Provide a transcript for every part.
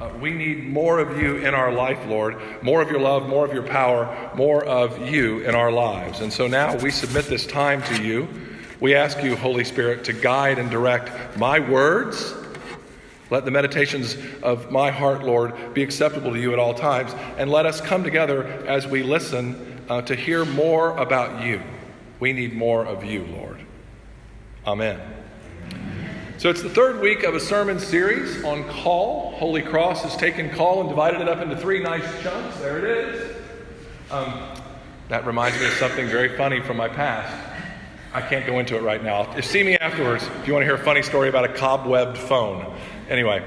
Uh, we need more of you in our life, Lord. More of your love, more of your power, more of you in our lives. And so now we submit this time to you. We ask you, Holy Spirit, to guide and direct my words. Let the meditations of my heart, Lord, be acceptable to you at all times. And let us come together as we listen uh, to hear more about you. We need more of you, Lord. Amen. So it's the third week of a sermon series on call. Holy Cross has taken call and divided it up into three nice chunks. There it is. Um, that reminds me of something very funny from my past. I can't go into it right now. Just see me afterwards if you want to hear a funny story about a cobwebbed phone. Anyway,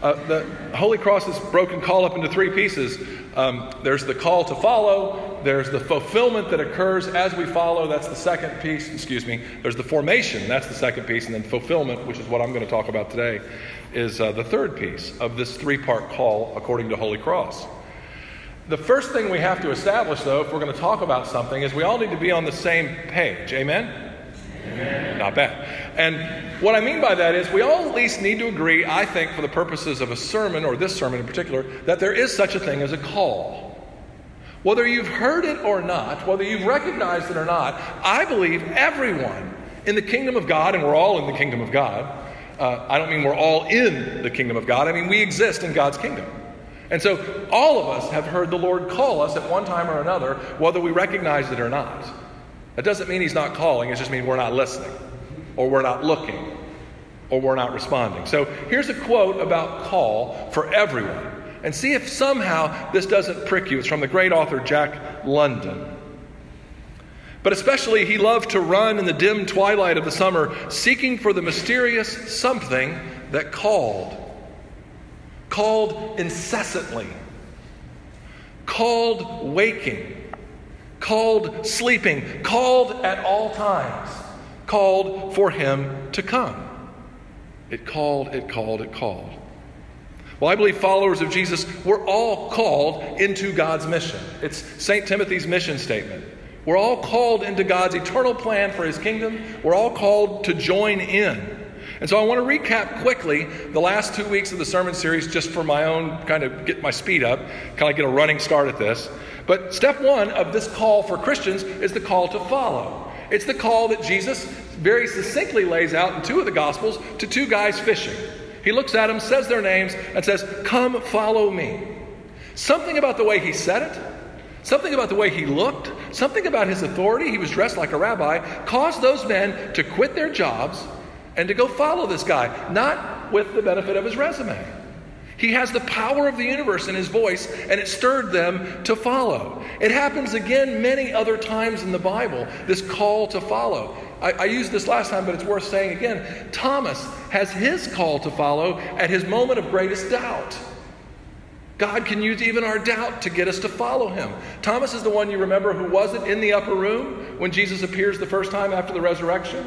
uh, the Holy Cross has broken call up into three pieces. Um, there's the call to follow, there's the fulfillment that occurs as we follow, that's the second piece, excuse me. There's the formation, that's the second piece, and then fulfillment, which is what I'm going to talk about today, is uh, the third piece of this three part call according to Holy Cross. The first thing we have to establish, though, if we're going to talk about something, is we all need to be on the same page. Amen? Amen. Not bad. And what I mean by that is we all at least need to agree, I think, for the purposes of a sermon, or this sermon in particular, that there is such a thing as a call. Whether you've heard it or not, whether you've recognized it or not, I believe everyone in the kingdom of God, and we're all in the kingdom of God. Uh, I don't mean we're all in the kingdom of God, I mean we exist in God's kingdom. And so all of us have heard the Lord call us at one time or another, whether we recognize it or not. That doesn't mean He's not calling, it just means we're not listening, or we're not looking, or we're not responding. So here's a quote about call for everyone. And see if somehow this doesn't prick you. It's from the great author Jack London. But especially, he loved to run in the dim twilight of the summer, seeking for the mysterious something that called. Called incessantly. Called waking. Called sleeping. Called at all times. Called for him to come. It called, it called, it called. Well, I believe followers of Jesus, we're all called into God's mission. It's St. Timothy's mission statement. We're all called into God's eternal plan for his kingdom. We're all called to join in. And so I want to recap quickly the last two weeks of the sermon series just for my own kind of get my speed up, kind of get a running start at this. But step one of this call for Christians is the call to follow. It's the call that Jesus very succinctly lays out in two of the Gospels to two guys fishing. He looks at them, says their names, and says, Come follow me. Something about the way he said it, something about the way he looked, something about his authority, he was dressed like a rabbi, caused those men to quit their jobs and to go follow this guy, not with the benefit of his resume. He has the power of the universe in his voice, and it stirred them to follow. It happens again many other times in the Bible, this call to follow. I, I, used this last time, but it's worth saying again. Thomas has his call to follow at his moment of greatest doubt. God can use even our doubt to get us to follow him. Thomas is the one you remember who wasn't in the upper room when Jesus appears the first time after the resurrection.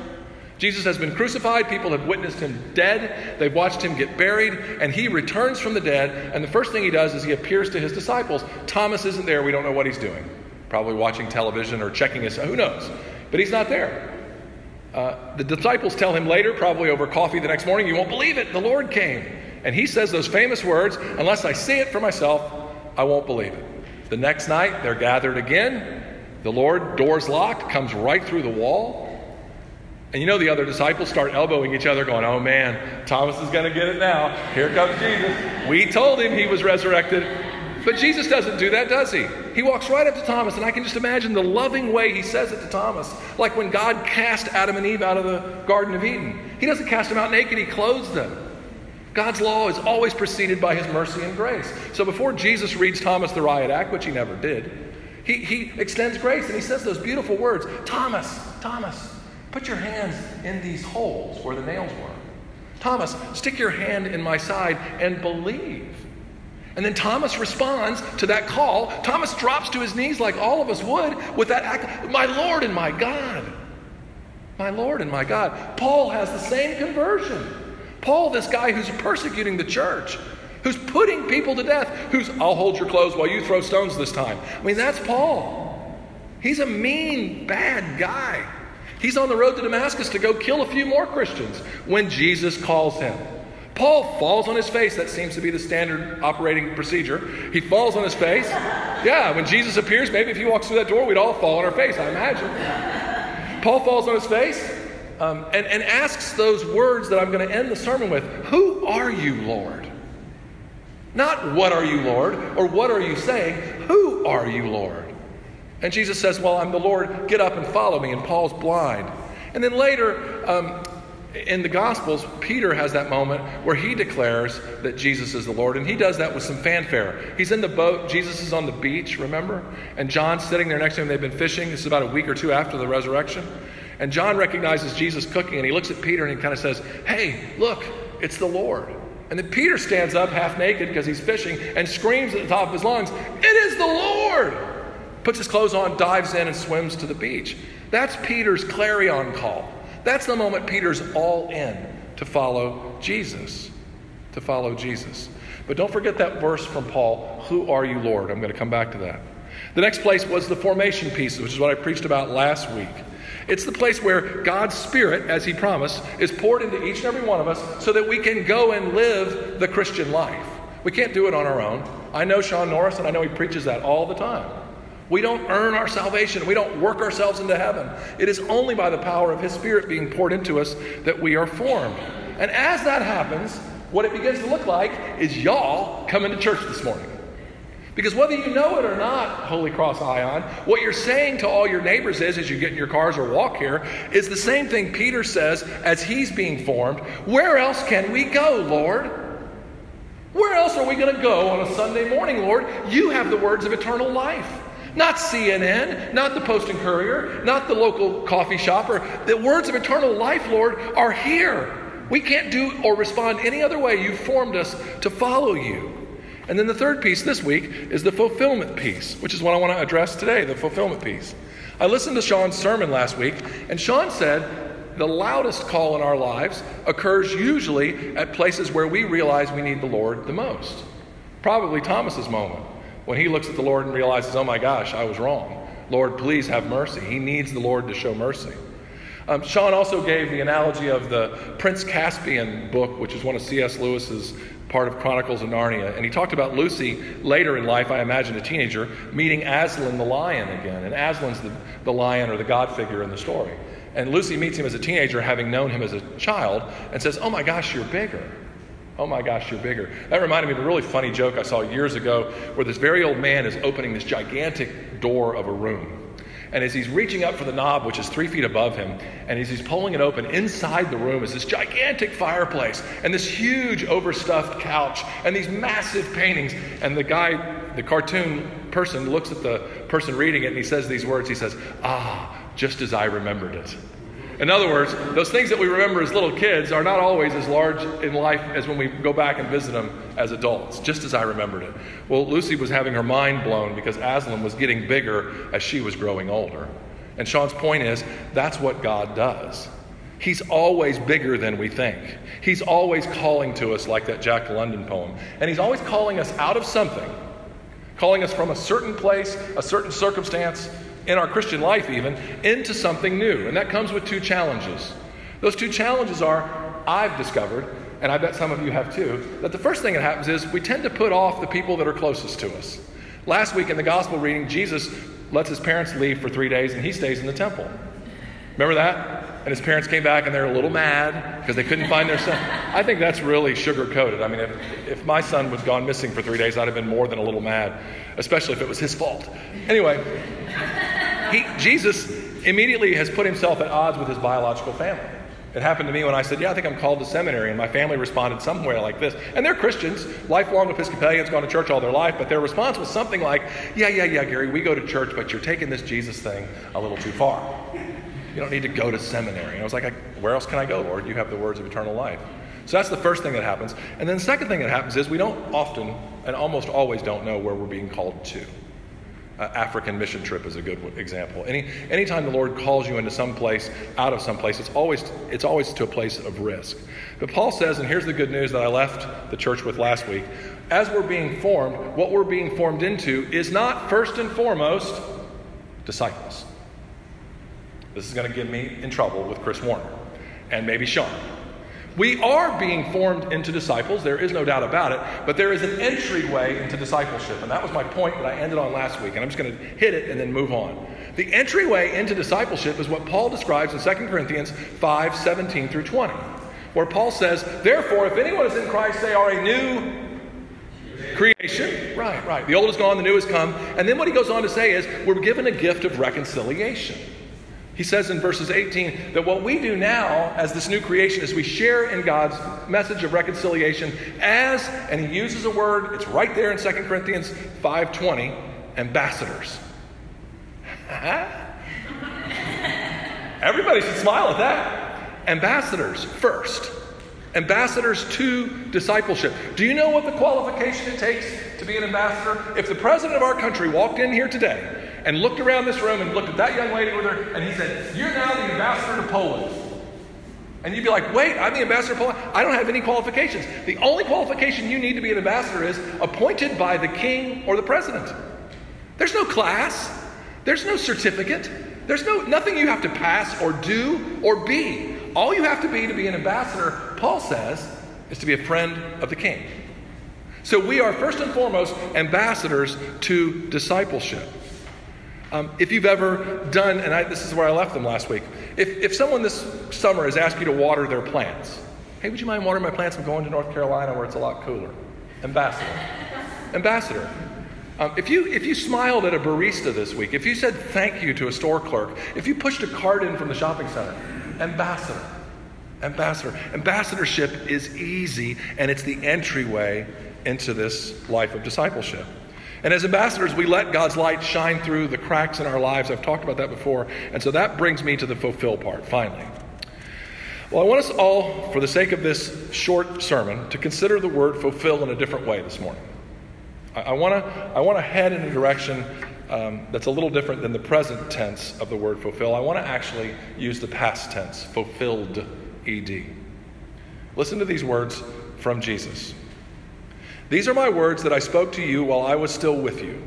Jesus has been crucified. People have witnessed him dead. They've watched him get buried, and he returns from the dead. And the first thing he does is he appears to his disciples. Thomas isn't there. We don't know what he's doing. Probably watching television or checking his. Who knows? But he's not there. Uh, the disciples tell him later, probably over coffee the next morning, You won't believe it. The Lord came. And he says those famous words Unless I see it for myself, I won't believe it. The next night, they're gathered again. The Lord, doors locked, comes right through the wall. And you know, the other disciples start elbowing each other, going, Oh man, Thomas is going to get it now. Here comes Jesus. We told him he was resurrected. But Jesus doesn't do that, does he? He walks right up to Thomas, and I can just imagine the loving way he says it to Thomas. Like when God cast Adam and Eve out of the Garden of Eden. He doesn't cast them out naked, he clothes them. God's law is always preceded by his mercy and grace. So before Jesus reads Thomas the Riot Act, which he never did, he, he extends grace and he says those beautiful words Thomas, Thomas, put your hands in these holes where the nails were. Thomas, stick your hand in my side and believe. And then Thomas responds to that call. Thomas drops to his knees like all of us would with that act, my Lord and my God. My Lord and my God. Paul has the same conversion. Paul, this guy who's persecuting the church, who's putting people to death, who's, I'll hold your clothes while you throw stones this time. I mean, that's Paul. He's a mean, bad guy. He's on the road to Damascus to go kill a few more Christians when Jesus calls him. Paul falls on his face. That seems to be the standard operating procedure. He falls on his face. Yeah, when Jesus appears, maybe if he walks through that door, we'd all fall on our face, I imagine. Paul falls on his face um, and, and asks those words that I'm going to end the sermon with Who are you, Lord? Not what are you, Lord, or what are you saying? Who are you, Lord? And Jesus says, Well, I'm the Lord. Get up and follow me. And Paul's blind. And then later, um, in the Gospels, Peter has that moment where he declares that Jesus is the Lord, and he does that with some fanfare. He's in the boat, Jesus is on the beach, remember? And John's sitting there next to him. They've been fishing. This is about a week or two after the resurrection. And John recognizes Jesus cooking, and he looks at Peter and he kind of says, Hey, look, it's the Lord. And then Peter stands up half naked because he's fishing and screams at the top of his lungs, It is the Lord! Puts his clothes on, dives in, and swims to the beach. That's Peter's clarion call. That's the moment Peter's all in to follow Jesus. To follow Jesus. But don't forget that verse from Paul Who are you, Lord? I'm going to come back to that. The next place was the formation piece, which is what I preached about last week. It's the place where God's Spirit, as He promised, is poured into each and every one of us so that we can go and live the Christian life. We can't do it on our own. I know Sean Norris, and I know he preaches that all the time. We don't earn our salvation. We don't work ourselves into heaven. It is only by the power of His Spirit being poured into us that we are formed. And as that happens, what it begins to look like is y'all coming to church this morning. Because whether you know it or not, Holy Cross I'On, what you're saying to all your neighbors is, as you get in your cars or walk here, is the same thing Peter says as he's being formed. Where else can we go, Lord? Where else are we going to go on a Sunday morning, Lord? You have the words of eternal life. Not CNN, not the Post and Courier, not the local coffee shop. Or the words of eternal life, Lord, are here. We can't do or respond any other way. You formed us to follow you. And then the third piece this week is the fulfillment piece, which is what I want to address today the fulfillment piece. I listened to Sean's sermon last week, and Sean said the loudest call in our lives occurs usually at places where we realize we need the Lord the most. Probably Thomas's moment when he looks at the Lord and realizes, oh my gosh, I was wrong. Lord, please have mercy. He needs the Lord to show mercy. Um, Sean also gave the analogy of the Prince Caspian book, which is one of C.S. Lewis's part of Chronicles of Narnia. And he talked about Lucy later in life, I imagine a teenager, meeting Aslan the lion again. And Aslan's the, the lion or the god figure in the story. And Lucy meets him as a teenager, having known him as a child, and says, Oh my gosh, you're bigger. Oh my gosh, you're bigger. That reminded me of a really funny joke I saw years ago where this very old man is opening this gigantic door of a room. And as he's reaching up for the knob, which is three feet above him, and as he's pulling it open, inside the room is this gigantic fireplace and this huge overstuffed couch and these massive paintings. And the guy, the cartoon person, looks at the person reading it and he says these words. He says, Ah, just as I remembered it. In other words, those things that we remember as little kids are not always as large in life as when we go back and visit them as adults, just as I remembered it. Well, Lucy was having her mind blown because Aslan was getting bigger as she was growing older. And Sean's point is that's what God does. He's always bigger than we think. He's always calling to us, like that Jack London poem. And He's always calling us out of something, calling us from a certain place, a certain circumstance, in our Christian life, even, into something new. And that comes with two challenges. Those two challenges are I've discovered, and I bet some of you have too, that the first thing that happens is we tend to put off the people that are closest to us. Last week in the gospel reading, Jesus lets his parents leave for three days and he stays in the temple. Remember that? And his parents came back and they're a little mad because they couldn't find their son. I think that's really sugar coated. I mean, if, if my son was gone missing for three days, I'd have been more than a little mad, especially if it was his fault. Anyway, he, Jesus immediately has put himself at odds with his biological family. It happened to me when I said, Yeah, I think I'm called to seminary. And my family responded somewhere like this. And they're Christians, lifelong Episcopalians, gone to church all their life. But their response was something like, Yeah, yeah, yeah, Gary, we go to church, but you're taking this Jesus thing a little too far. You don't need to go to seminary. And I was like, Where else can I go, Lord? You have the words of eternal life. So that's the first thing that happens. And then the second thing that happens is we don't often and almost always don't know where we're being called to. Uh, African mission trip is a good example. Any anytime the Lord calls you into some place, out of some place, it's always it's always to a place of risk. But Paul says, and here's the good news that I left the church with last week: as we're being formed, what we're being formed into is not first and foremost disciples. This is going to get me in trouble with Chris Warner and maybe Sean. We are being formed into disciples, there is no doubt about it, but there is an entryway into discipleship. And that was my point that I ended on last week, and I'm just going to hit it and then move on. The entryway into discipleship is what Paul describes in 2 Corinthians 5 17 through 20, where Paul says, Therefore, if anyone is in Christ, they are a new creation. Right, right. The old is gone, the new has come. And then what he goes on to say is, We're given a gift of reconciliation. He says in verses 18 that what we do now as this new creation is we share in God's message of reconciliation as, and he uses a word, it's right there in 2 Corinthians 5.20, ambassadors. Everybody should smile at that. Ambassadors first. Ambassadors to discipleship. Do you know what the qualification it takes to be an ambassador? If the president of our country walked in here today and looked around this room and looked at that young lady with her, and he said, You're now the ambassador to Poland. And you'd be like, Wait, I'm the ambassador to Poland. I don't have any qualifications. The only qualification you need to be an ambassador is appointed by the king or the president. There's no class. There's no certificate. There's no nothing you have to pass or do or be. All you have to be to be an ambassador, Paul says, is to be a friend of the king. So we are first and foremost ambassadors to discipleship. Um, if you've ever done, and I, this is where I left them last week, if, if someone this summer has asked you to water their plants, hey, would you mind watering my plants? I'm going to North Carolina where it's a lot cooler. Ambassador. Ambassador. Um, if, you, if you smiled at a barista this week, if you said thank you to a store clerk, if you pushed a cart in from the shopping center, ambassador. Ambassador. Ambassadorship is easy, and it's the entryway into this life of discipleship. And as ambassadors, we let God's light shine through the cracks in our lives. I've talked about that before. And so that brings me to the fulfill part, finally. Well, I want us all, for the sake of this short sermon, to consider the word fulfill in a different way this morning. I, want to I wanna head in a direction um, that's a little different than the present tense of the word fulfill. I want to actually use the past tense, fulfilled, ed. Listen to these words from Jesus. These are my words that I spoke to you while I was still with you.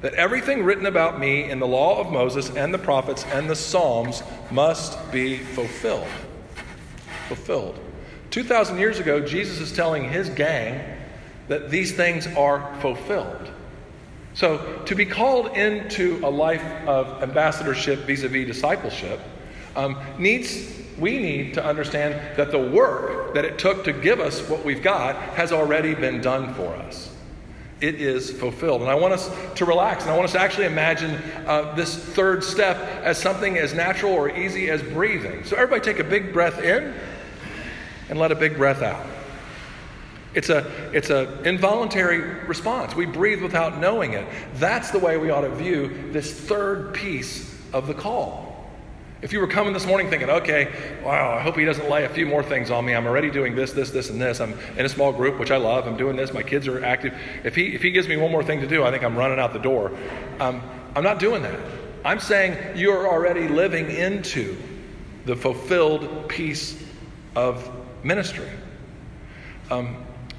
That everything written about me in the law of Moses and the prophets and the Psalms must be fulfilled. Fulfilled. 2,000 years ago, Jesus is telling his gang that these things are fulfilled. So, to be called into a life of ambassadorship vis a vis discipleship um, needs, we need to understand that the work that it took to give us what we've got has already been done for us. It is fulfilled. And I want us to relax and I want us to actually imagine uh, this third step as something as natural or easy as breathing. So, everybody take a big breath in and let a big breath out. It's a it's an involuntary response. We breathe without knowing it. That's the way we ought to view this third piece of the call. If you were coming this morning thinking, okay, wow, I hope he doesn't lay a few more things on me. I'm already doing this, this, this, and this. I'm in a small group, which I love. I'm doing this. My kids are active. If he, if he gives me one more thing to do, I think I'm running out the door. Um, I'm not doing that. I'm saying you're already living into the fulfilled piece of ministry. Um,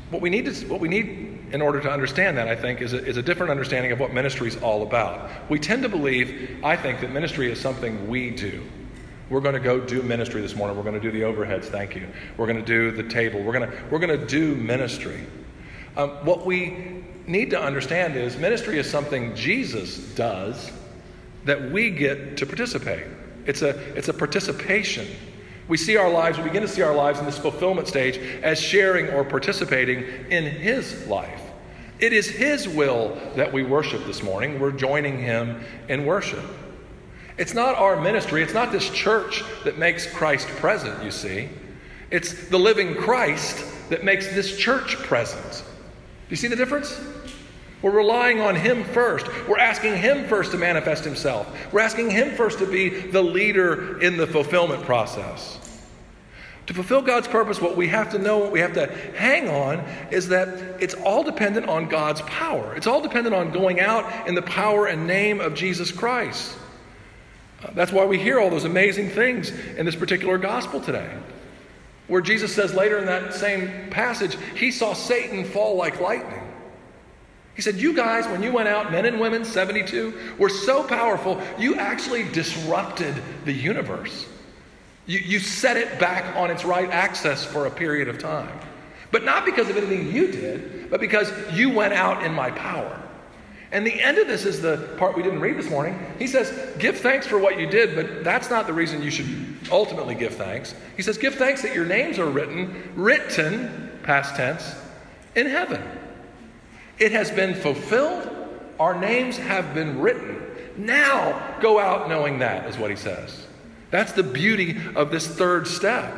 what we need is what we need in order to understand that, I think, is a, is a different understanding of what ministry is all about. We tend to believe, I think, that ministry is something we do. We're going to go do ministry this morning. We're going to do the overheads, thank you. We're going to do the table. We're going to, we're going to do ministry. Um, what we need to understand is ministry is something Jesus does that we get to participate. It's a, it's a participation we see our lives, we begin to see our lives in this fulfillment stage as sharing or participating in His life. It is His will that we worship this morning. We're joining Him in worship. It's not our ministry, it's not this church that makes Christ present, you see. It's the living Christ that makes this church present. Do you see the difference? We're relying on Him first. We're asking Him first to manifest Himself. We're asking Him first to be the leader in the fulfillment process. To fulfill God's purpose, what we have to know, what we have to hang on, is that it's all dependent on God's power. It's all dependent on going out in the power and name of Jesus Christ. Uh, that's why we hear all those amazing things in this particular gospel today. Where Jesus says later in that same passage, he saw Satan fall like lightning. He said, You guys, when you went out, men and women, 72, were so powerful, you actually disrupted the universe. You, you set it back on its right axis for a period of time. But not because of anything you did, but because you went out in my power. And the end of this is the part we didn't read this morning. He says, Give thanks for what you did, but that's not the reason you should ultimately give thanks. He says, Give thanks that your names are written, written, past tense, in heaven. It has been fulfilled. Our names have been written. Now go out knowing that, is what he says. That's the beauty of this third step.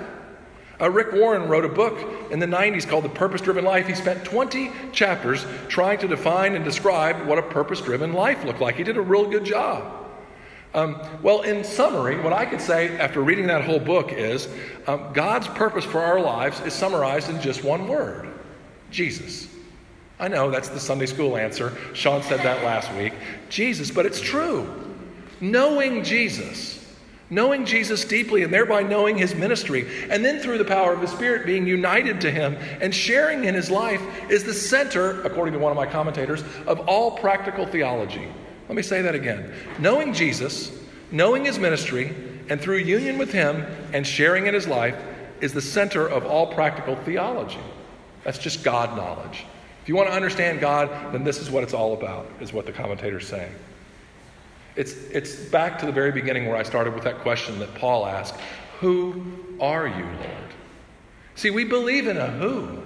Uh, Rick Warren wrote a book in the 90s called The Purpose Driven Life. He spent 20 chapters trying to define and describe what a purpose driven life looked like. He did a real good job. Um, well, in summary, what I could say after reading that whole book is um, God's purpose for our lives is summarized in just one word Jesus. I know that's the Sunday school answer. Sean said that last week. Jesus, but it's true. Knowing Jesus knowing Jesus deeply and thereby knowing his ministry, and then through the power of the Spirit being united to him and sharing in his life is the center, according to one of my commentators, of all practical theology. Let me say that again. Knowing Jesus, knowing his ministry, and through union with him and sharing in his life is the center of all practical theology. That's just God knowledge. If you want to understand God, then this is what it's all about, is what the commentator's saying. It's, it's back to the very beginning where I started with that question that Paul asked Who are you, Lord? See, we believe in a who.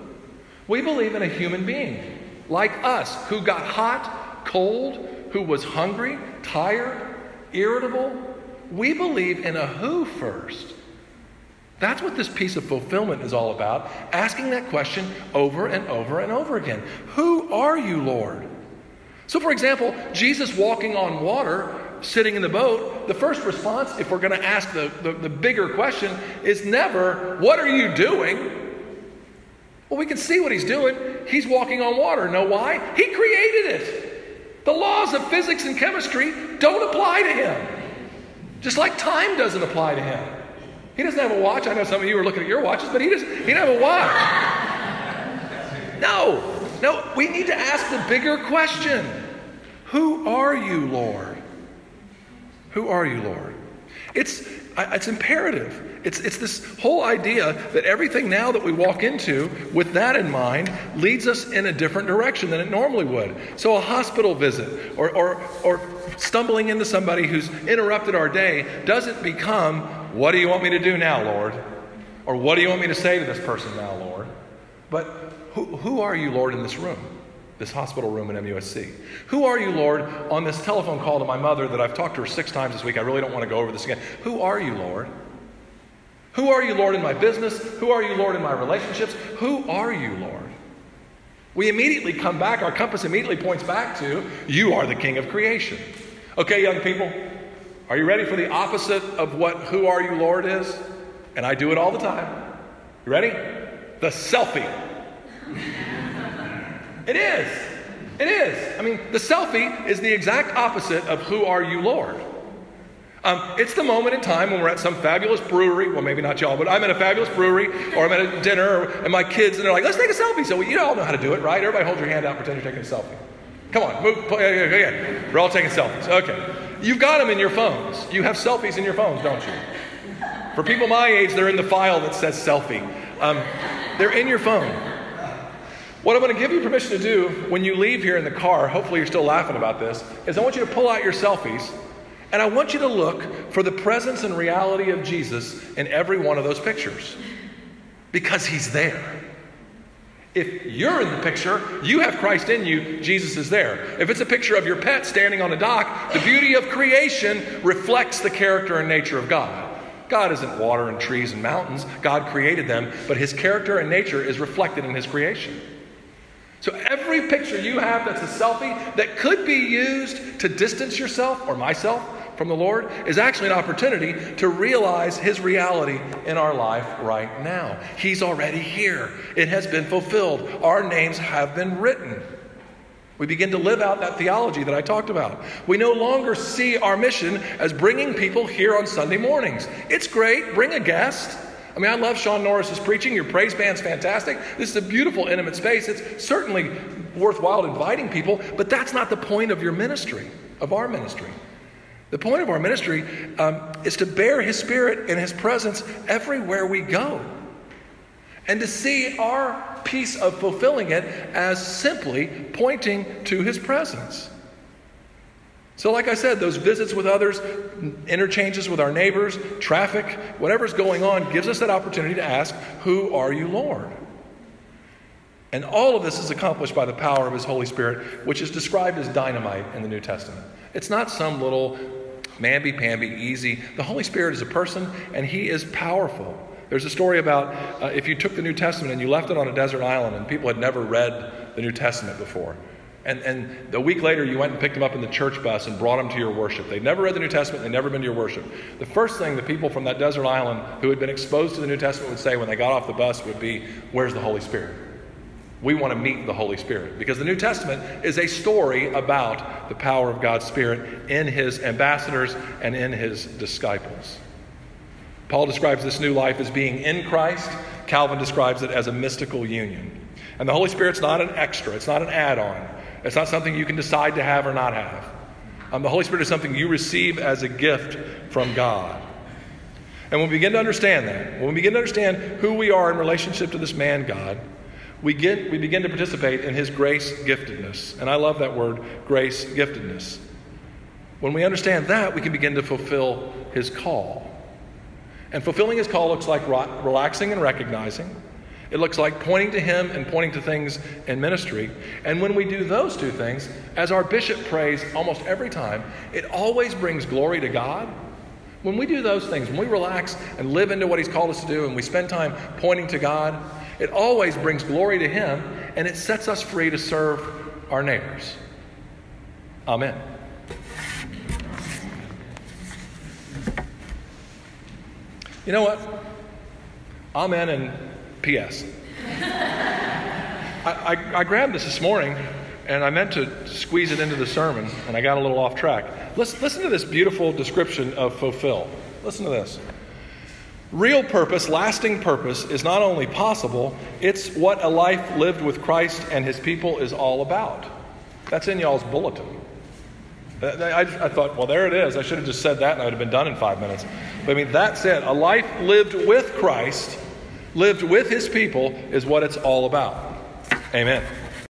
We believe in a human being like us who got hot, cold, who was hungry, tired, irritable. We believe in a who first. That's what this piece of fulfillment is all about, asking that question over and over and over again. Who are you, Lord? So, for example, Jesus walking on water, sitting in the boat, the first response, if we're going to ask the, the, the, bigger question, is never, What are you doing? Well, we can see what he's doing. He's walking on water. Know why? He created it. The laws of physics and chemistry don't apply to him, just like time doesn't apply to him. He doesn't have a watch. I know some of you are looking at your watches, but he doesn't, he doesn't have a watch. No, no, we need to ask the bigger question Who are you, Lord? Who are you, Lord? It's, it's imperative. It's, it's this whole idea that everything now that we walk into with that in mind leads us in a different direction than it normally would. So, a hospital visit or, or, or stumbling into somebody who's interrupted our day doesn't become, What do you want me to do now, Lord? Or what do you want me to say to this person now, Lord? But who, who are you, Lord, in this room, this hospital room in MUSC? Who are you, Lord, on this telephone call to my mother that I've talked to her six times this week? I really don't want to go over this again. Who are you, Lord? Who are you, Lord, in my business? Who are you, Lord, in my relationships? Who are you, Lord? We immediately come back, our compass immediately points back to, You are the King of creation. Okay, young people, are you ready for the opposite of what Who Are You, Lord is? And I do it all the time. You ready? The selfie. It is. It is. I mean, the selfie is the exact opposite of who are you, Lord? Um, it's the moment in time when we're at some fabulous brewery. Well, maybe not y'all, but I'm at a fabulous brewery or I'm at a dinner and my kids, and they're like, let's take a selfie. So you all know how to do it, right? Everybody hold your hand out, pretend you're taking a selfie. Come on, move. Again. We're all taking selfies. Okay. You've got them in your phones. You have selfies in your phones, don't you? For people my age, they're in the file that says selfie. Um, they're in your phone. What I'm going to give you permission to do when you leave here in the car, hopefully you're still laughing about this, is I want you to pull out your selfies and I want you to look for the presence and reality of Jesus in every one of those pictures because he's there. If you're in the picture, you have Christ in you, Jesus is there. If it's a picture of your pet standing on a dock, the beauty of creation reflects the character and nature of God. God isn't water and trees and mountains, God created them, but his character and nature is reflected in his creation. So every picture you have that's a selfie that could be used to distance yourself or myself from the Lord is actually an opportunity to realize His reality in our life right now. He's already here, it has been fulfilled. Our names have been written. We begin to live out that theology that I talked about. We no longer see our mission as bringing people here on Sunday mornings. It's great, bring a guest. I mean, I love Sean Norris's preaching. Your praise band's fantastic. This is a beautiful, intimate space. It's certainly worthwhile inviting people, but that's not the point of your ministry, of our ministry. The point of our ministry um, is to bear His Spirit and His presence everywhere we go. And to see our piece of fulfilling it as simply pointing to His presence. So, like I said, those visits with others, interchanges with our neighbors, traffic, whatever's going on, gives us that opportunity to ask, Who are you, Lord? And all of this is accomplished by the power of His Holy Spirit, which is described as dynamite in the New Testament. It's not some little mamby pamby, easy. The Holy Spirit is a person, and He is powerful. There's a story about uh, if you took the New Testament and you left it on a desert island, and people had never read the New Testament before. And, and a week later, you went and picked them up in the church bus and brought them to your worship. They'd never read the New Testament, they'd never been to your worship. The first thing the people from that desert island who had been exposed to the New Testament would say when they got off the bus would be, Where's the Holy Spirit? We want to meet the Holy Spirit because the New Testament is a story about the power of God's Spirit in his ambassadors and in his disciples. Paul describes this new life as being in Christ. Calvin describes it as a mystical union. And the Holy Spirit's not an extra, it's not an add on. It's not something you can decide to have or not have. Um, the Holy Spirit is something you receive as a gift from God. And when we begin to understand that, when we begin to understand who we are in relationship to this man, God, we, get, we begin to participate in his grace giftedness. And I love that word, grace giftedness. When we understand that, we can begin to fulfill his call. And fulfilling his call looks like relaxing and recognizing. It looks like pointing to him and pointing to things in ministry. And when we do those two things, as our bishop prays almost every time, it always brings glory to God. When we do those things, when we relax and live into what he's called us to do, and we spend time pointing to God, it always brings glory to Him and it sets us free to serve our neighbors. Amen. You know what? Amen and P.S. I, I, I, grabbed this this morning and I meant to squeeze it into the sermon and I got a little off track. Listen, listen to this beautiful description of fulfill. Listen to this. Real purpose, lasting purpose, is not only possible, it's what a life lived with Christ and his people is all about. That's in y'all's bulletin. I, I, thought, well, there it is. I should have just said that and I would have been done in five minutes. But I mean, that's it. A life lived with Christ, lived with his people, is what it's all about. Amen.